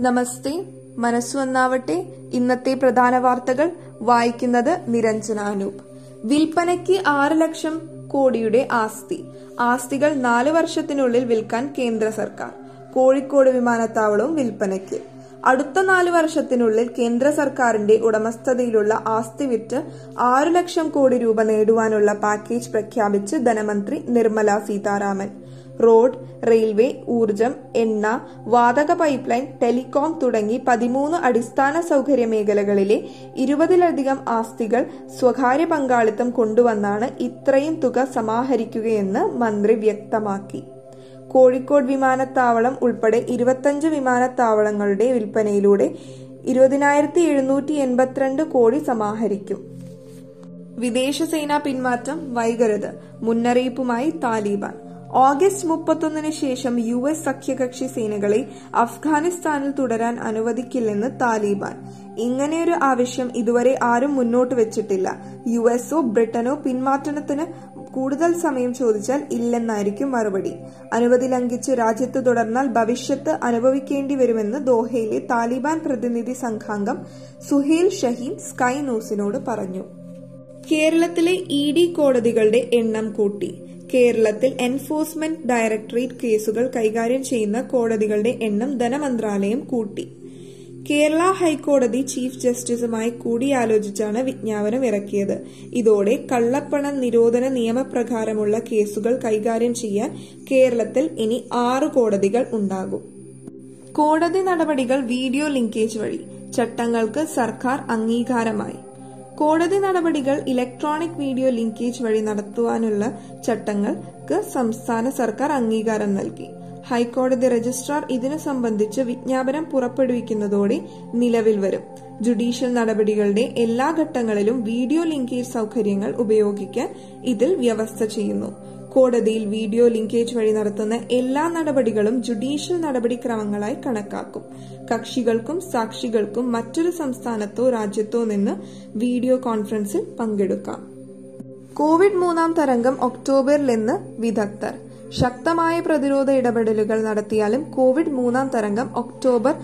നമസ്തേ. മനസ്സു വന്നാവട്ടെ ഇന്നത്തെ പ്രധാന വാർത്തകൾ വായിക്കുന്നത് നിരഞ്ജന അനൂപ്. വിൽപ്പനയ്ക്ക് ആറ് ലക്ഷം കോടിയുടെ ആസ്തി. ആസ്തികൾ നാല് വർഷത്തിനുള്ളിൽ വിൽക്കാൻ കേന്ദ്ര സർക്കാർ. കോഴിക്കോട് വിമാനത്താവളവും വിൽപ്പനയ്ക്ക്. അടുത്ത നാല് വർഷത്തിനുള്ളിൽ കേന്ദ്ര സർക്കാരിന്റെ ഉടമസ്ഥതയിലുള്ള ആസ്തി വിറ്റ് ആറ് ലക്ഷം കോടി രൂപ നേടുവാനുള്ള പാക്കേജ് പ്രഖ്യാപിച്ച് ധനമന്ത്രി നിർമ്മല സീതാരാമൻ. റോഡ് റെയിൽവേ ഊർജം എണ്ണ വാതക പൈപ്പ്ലൈൻ ടെലികോം തുടങ്ങി പതിമൂന്ന് അടിസ്ഥാന സൗകര്യ മേഖലകളിലെ ഇരുപതിലധികം ആസ്തികൾ സ്വകാര്യ പങ്കാളിത്തം കൊണ്ടുവന്നാണ് ഇത്രയും തുക സമാഹരിക്കുകയെന്ന് മന്ത്രി വ്യക്തമാക്കി. കോഴിക്കോട് വിമാനത്താവളം ഉൾപ്പെടെ ഇരുപത്തഞ്ച് വിമാനത്താവളങ്ങളുടെ വിൽപ്പനയിലൂടെ ഇരുപതിനായിരത്തി എഴുന്നൂറ്റി എൺപത്തിരണ്ട് കോടി സമാഹരിക്കും. വിദേശ സേനാ പിന്മാറ്റം വൈകരുത്. മുന്നറിയിപ്പുമായി താലിബാൻ. ഓഗസ്റ്റ് മുപ്പത്തൊന്നിന് ശേഷം യു എസ് സഖ്യകക്ഷി സേനകളെ അഫ്ഗാനിസ്ഥാനിൽ തുടരാൻ അനുവദിക്കില്ലെന്ന് താലിബാൻ. ഇങ്ങനെയൊരു ആവശ്യം ഇതുവരെ ആരും മുന്നോട്ട് വെച്ചിട്ടില്ല. യു എസോ ബ്രിട്ടനോ പിന്മാറ്റത്തിന് കൂടുതൽ സമയം ചോദിച്ചാൽ ഇല്ലെന്നായിരിക്കും മറുപടി. അനുമതി ലംഘിച്ച് രാജ്യത്ത് തുടർന്നാൽ ഭവിഷ്യത്ത് അനുഭവിക്കേണ്ടി വരുമെന്ന് ദോഹയിലെ താലിബാൻ പ്രതിനിധി സംഘാംഗം സുഹേൽ ഷഹീൻ സ്കൈ ന്യൂസിനോട് പറഞ്ഞു. കേരളത്തിലെ ഇ ഡി കോടതികളുടെ എണ്ണം കൂട്ടി. കേരളത്തിൽ എൻഫോഴ്സ്മെന്റ് ഡയറക്ടറേറ്റ് കേസുകൾ കൈകാര്യം ചെയ്യുന്ന കോടതികളുടെ എണ്ണം ധനമന്ത്രാലയം കൂട്ടി. കേരള ഹൈക്കോടതി ചീഫ് ജസ്റ്റിസുമായി കൂടിയാലോചിച്ചാണ് വിജ്ഞാപനം ഇറക്കിയത്. ഇതോടെ കള്ളപ്പണ നിരോധന നിയമപ്രകാരമുള്ള കേസുകൾ കൈകാര്യം ചെയ്യാൻ കേരളത്തിൽ ഇനി ആറ് കോടതികൾ ഉണ്ടാകും. കോടതി നടപടികൾ വീഡിയോ ലിങ്കേജ് വഴി. ചട്ടങ്ങൾക്ക് സർക്കാർ അംഗീകാരമായി. കോടതി നടപടികൾ ഇലക്ട്രോണിക് വീഡിയോ ലിങ്കേജ് വഴി നടത്തുവാനുള്ള ചട്ടങ്ങൾക്ക് സംസ്ഥാന സർക്കാർ അംഗീകാരം നൽകി. ഹൈക്കോടതി രജിസ്ട്രാർ ഇതിനു സംബന്ധിച്ച് വിജ്ഞാപനം പുറപ്പെടുവിക്കുന്നതോടെ നിലവിൽ വരും. ജുഡീഷ്യൽ നടപടികളുടെ എല്ലാ ഘട്ടങ്ങളിലും വീഡിയോ ലിങ്കേജ് സൗകര്യങ്ങൾ ഉപയോഗിക്കാൻ ഇതിൽ വ്യവസ്ഥ ചെയ്യുന്നു. കോടതിയിൽ വീഡിയോ ലിങ്കേജ് വഴി നടത്തുന്ന എല്ലാ നടപടികളും ജുഡീഷ്യൽ നടപടിക്രമങ്ങളായി കണക്കാക്കും. കക്ഷികൾക്കും സാക്ഷികൾക്കും മറ്റൊരു സംസ്ഥാനത്തോ രാജ്യത്തോ നിന്ന് വീഡിയോ കോൺഫറൻസിൽ പങ്കെടുക്കാം. കോവിഡ് മൂന്നാം തരംഗം ഒക്ടോബറിൽ ഒക്ടോബറിലെന്ന് വിദഗ്ധർ. ശക്തമായ പ്രതിരോധ ഇടപെടലുകൾ നടത്തിയാലും കോവിഡ് മൂന്നാം തരംഗം ഒക്ടോബർ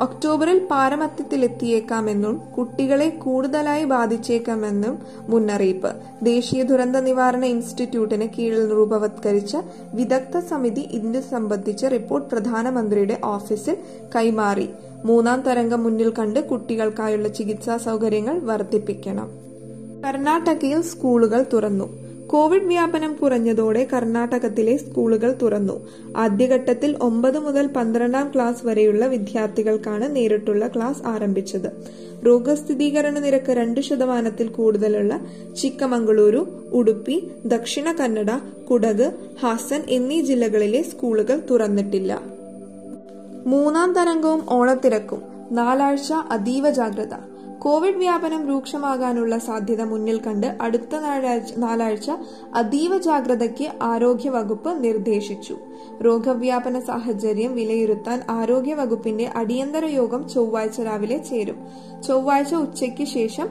ഒക്ടോബറിൽ പാരമത്യത്തിലെത്തിയേക്കാമെന്നും കുട്ടികളെ കൂടുതലായി ബാധിച്ചേക്കാമെന്നും മുന്നറിയിപ്പ്. ദേശീയ ദുരന്ത നിവാരണ ഇൻസ്റ്റിറ്റ്യൂട്ടിന് കീഴിൽ രൂപവത്കരിച്ച വിദഗ്ധ സമിതി ഇത് സംബന്ധിച്ച റിപ്പോർട്ട് പ്രധാനമന്ത്രിയുടെ ഓഫീസിൽ കൈമാറി. മൂന്നാം തരംഗം മുന്നിൽ കണ്ട് കുട്ടികൾക്കായുള്ള ചികിത്സാ സൗകര്യങ്ങൾ വർദ്ധിപ്പിക്കണം. കർണാടകയിൽ സ്കൂളുകൾ തുറന്നു. കോവിഡ് വ്യാപനം കുറഞ്ഞതോടെ കർണാടകത്തിലെ സ്കൂളുകൾ തുറന്നു. ആദ്യഘട്ടത്തിൽ ഒമ്പത് മുതൽ പന്ത്രണ്ടാം ക്ലാസ് വരെയുള്ള വിദ്യാർത്ഥികൾക്കാണ് നേരിട്ടുള്ള ക്ലാസ് ആരംഭിച്ചത്. രോഗസ്ഥിരീകരണ നിരക്ക് രണ്ട് ശതമാനത്തിൽ കൂടുതലുള്ള ചിക്കമംഗളൂരു ഉടുപ്പി ദക്ഷിണ കന്നഡ കുടക് ഹാസൻ എന്നീ ജില്ലകളിലെ സ്കൂളുകൾ തുറന്നിട്ടില്ല. മൂന്നാം തരംഗവും ഓണത്തിരക്കും. നാലാഴ്ച അതീവ ജാഗ്രത. കോവിഡ് വ്യാപനം രൂക്ഷമാകാനുള്ള സാധ്യത മുന്നിൽ കണ്ട് അടുത്ത നാലാഴ്ച അതീവ ജാഗ്രതയ്ക്ക് ആരോഗ്യവകുപ്പ് നിർദ്ദേശിച്ചു. രോഗവ്യാപന സാഹചര്യം വിലയിരുത്താൻ ആരോഗ്യവകുപ്പിന്റെ അടിയന്തര യോഗം ചൊവ്വാഴ്ച രാവിലെ ചേരും. ചൊവ്വാഴ്ച ഉച്ചയ്ക്ക് ശേഷം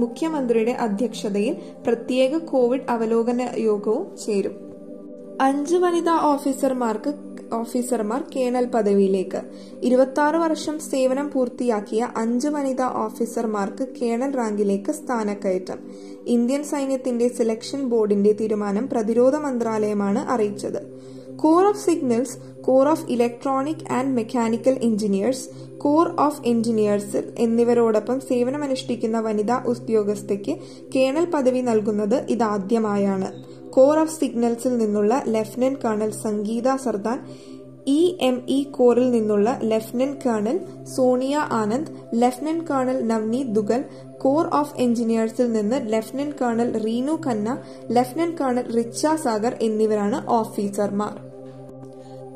മുഖ്യമന്ത്രിയുടെ അധ്യക്ഷതയിൽ പ്രത്യേക കോവിഡ് അവലോകന യോഗവും ചേരും. അഞ്ച് വനിതാ ഓഫീസർമാർക്ക് ഓഫീസർമാർ കേണൽ പദവിയിലേക്ക്. ഇരുപത്തി വർഷം സേവനം പൂർത്തിയാക്കിയ അഞ്ച് വനിതാ ഓഫീസർമാർക്ക് കേണൽ റാങ്കിലേക്ക് സ്ഥാനക്കയറ്റം. ഇന്ത്യൻ സൈന്യത്തിന്റെ സെലക്ഷൻ ബോർഡിന്റെ തീരുമാനം പ്രതിരോധ മന്ത്രാലയമാണ് അറിയിച്ചത്. Corps of signals corps of electronic and mechanical engineers corps of engineers എന്നിവരോടൊപ്പം സേവനമനുഷ്ഠിക്കുന്ന വനിതാ ഉദ്യോഗസ്ഥയ്ക്ക് കേണൽ പദവി നൽകുന്നത് ഇതാദ്യമായാണ്. കോർ ഓഫ് സിഗ്നൽസിൽ നിന്നുള്ള lieutenant colonel Sangeeta Sardan E M E കോറിൽ നിന്നുള്ള lieutenant colonel Sonia Anand lieutenant colonel Navneet Duggal corps of എഞ്ചിനീയേഴ്സിൽ നിന്ന് lieutenant colonel Reenu Khanna lieutenant colonel Richa Sagar എന്നിവരാണ് ഓഫീസർമാർ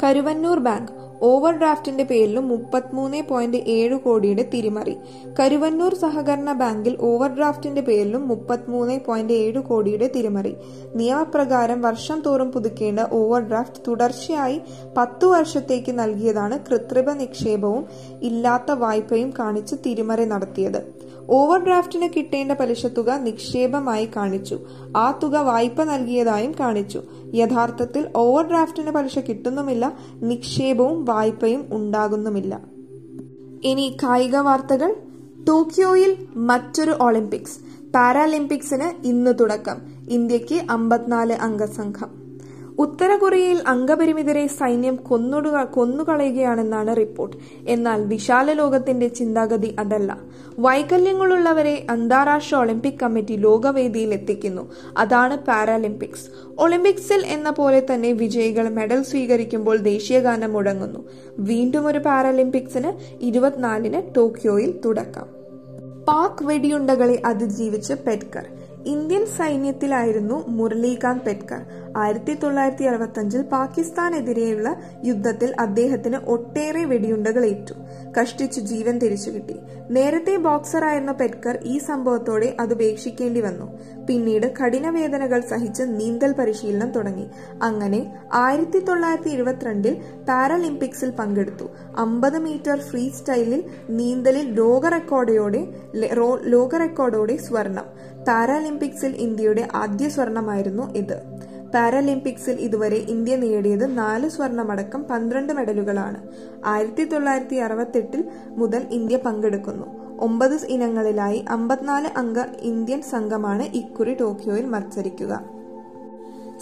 കരുവന്നൂർ ബാങ്ക് ഓവർ ഡ്രാഫ്റ്റിന്റെ പേരിലും മുപ്പത്തിമൂന്ന് പോയിന്റ് ഏഴ് കോടിയുടെ തിരിമറി. കരുവന്നൂർ സഹകരണ ബാങ്കിൽ ഓവർ ഡ്രാഫ്റ്റിന്റെ പേരിലും മുപ്പത്തിമൂന്ന് പോയിന്റ് ഏഴ് കോടിയുടെ തിരിമറി. നിയമപ്രകാരം വർഷം തോറും പുതുക്കേണ്ട ഓവർ ഡ്രാഫ്റ്റ് തുടർച്ചയായി പത്തു വർഷത്തേക്ക് നൽകിയതാണ് കൃത്രിമ നിക്ഷേപവും ഇല്ലാത്ത വായ്പയും കാണിച്ച് തിരിമറി നടത്തിയത്. ഓവർ ഡ്രാഫ്റ്റിന് കിട്ടേണ്ട തുക നിക്ഷേപമായി കാണിച്ചു. ആ തുക വായ്പ നൽകിയതായും കാണിച്ചു. യഥാർത്ഥത്തിൽ ഓവർ ഡ്രാഫ്റ്റിന് പലിശ കിട്ടുന്നുമില്ല നിക്ഷേപവും വായ്പയും ഉണ്ടാകുന്നുമില്ല. ഇനി കായിക വാർത്തകൾ. ടോക്കിയോയിൽ മറ്റൊരു ഒളിമ്പിക്സ്. പാരാലിമ്പിക്സിന് ഇന്ന് തുടക്കം. ഇന്ത്യയ്ക്ക് അമ്പത്തിനാല് അംഗസംഘം. ഉത്തര കൊറിയയിൽ അംഗപരിമിതരെ സൈന്യം കൊന്നൊടുക കൊന്നുകളയുകയാണെന്നാണ് റിപ്പോർട്ട്. എന്നാൽ വിശാല ലോകത്തിന്റെ ചിന്താഗതി അതല്ല. വൈകല്യങ്ങളുള്ളവരെ അന്താരാഷ്ട്ര ഒളിമ്പിക് കമ്മിറ്റി ലോകവേദിയിൽ എത്തിക്കുന്നു. അതാണ് പാരാലിമ്പിക്സ്. ഒളിമ്പിക്സിൽ എന്ന പോലെ തന്നെ വിജയികൾ മെഡൽ സ്വീകരിക്കുമ്പോൾ ദേശീയഗാനം മുടങ്ങുന്നു വീണ്ടും ഒരു പാരാലിമ്പിക്സിന് ഇരുപത്തിനാലിന് ടോക്കിയോയിൽ തുടക്കം. പാക് വെടിയുണ്ടകളെ അതിജീവിച്ച് പെറ്റ്കർ. ഇന്ത്യൻ സൈന്യത്തിലായിരുന്നു മുരളീകാന്ത് പെറ്റ്കർ. ആയിരത്തി തൊള്ളായിരത്തി അറുപത്തഞ്ചിൽ പാകിസ്ഥാനെതിരെയുള്ള യുദ്ധത്തിൽ അദ്ദേഹത്തിന് ഒട്ടേറെ വെടിയുണ്ടകൾ ഏറ്റു. കഷ്ടിച്ചു ജീവൻ തിരിച്ചു കിട്ടി. നേരത്തെ ബോക്സറായിരുന്ന പെറ്റ്കർ ഈ സംഭവത്തോടെ അത് ഉപേക്ഷിക്കേണ്ടി വന്നു. പിന്നീട് കഠിനവേദനകൾ സഹിച്ച് നീന്തൽ പരിശീലനം തുടങ്ങി. അങ്ങനെ ആയിരത്തി തൊള്ളായിരത്തി എഴുപത്തിരണ്ടിൽ പാരാലിമ്പിക്സിൽ പങ്കെടുത്തു. അമ്പത് മീറ്റർ ഫ്രീ സ്റ്റൈലിൽ നീന്തലിൽ ലോക റെക്കോർഡോടെ ലോക റെക്കോർഡോടെ സ്വർണം. പാരാലിമ്പിക്സിൽ ഇന്ത്യയുടെ ആദ്യ സ്വർണമായിരുന്നു ഇത്. പാരാലിമ്പിക്സിൽ ഇതുവരെ ഇന്ത്യ നേടിയത് നാല് സ്വർണമടക്കം പന്ത്രണ്ട് മെഡലുകളാണ്. ആയിരത്തി തൊള്ളായിരത്തി അറുപത്തെട്ടിൽ മുതൽ ഇന്ത്യ പങ്കെടുക്കുന്നു. ഒമ്പത് ഇനങ്ങളിലായി അമ്പത്തിനാല് അംഗ ഇന്ത്യൻ സംഘമാണ് ഇക്കുറി ടോക്കിയോയിൽ മത്സരിക്കുക.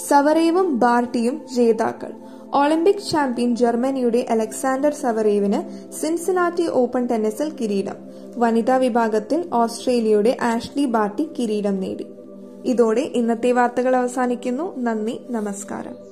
സവറേവും ബാർട്ടിയും ജേതാക്കൾ. ഒളിമ്പിക് ചാമ്പ്യൻ ജർമ്മനിയുടെ അലക്സാണ്ടർ സവറേവിന് സിൻസിനാറ്റി ഓപ്പൺ ടെന്നീസിൽ കിരീടം. വനിതാ വിഭാഗത്തിൽ ഓസ്ട്രേലിയയുടെ ആഷ്ലി ബാർട്ടി കിരീടം നേടി. ഇതോടെ ഇന്നത്തെ വാർത്തകൾ അവസാനിക്കുന്നു. നന്ദി നമസ്കാരം.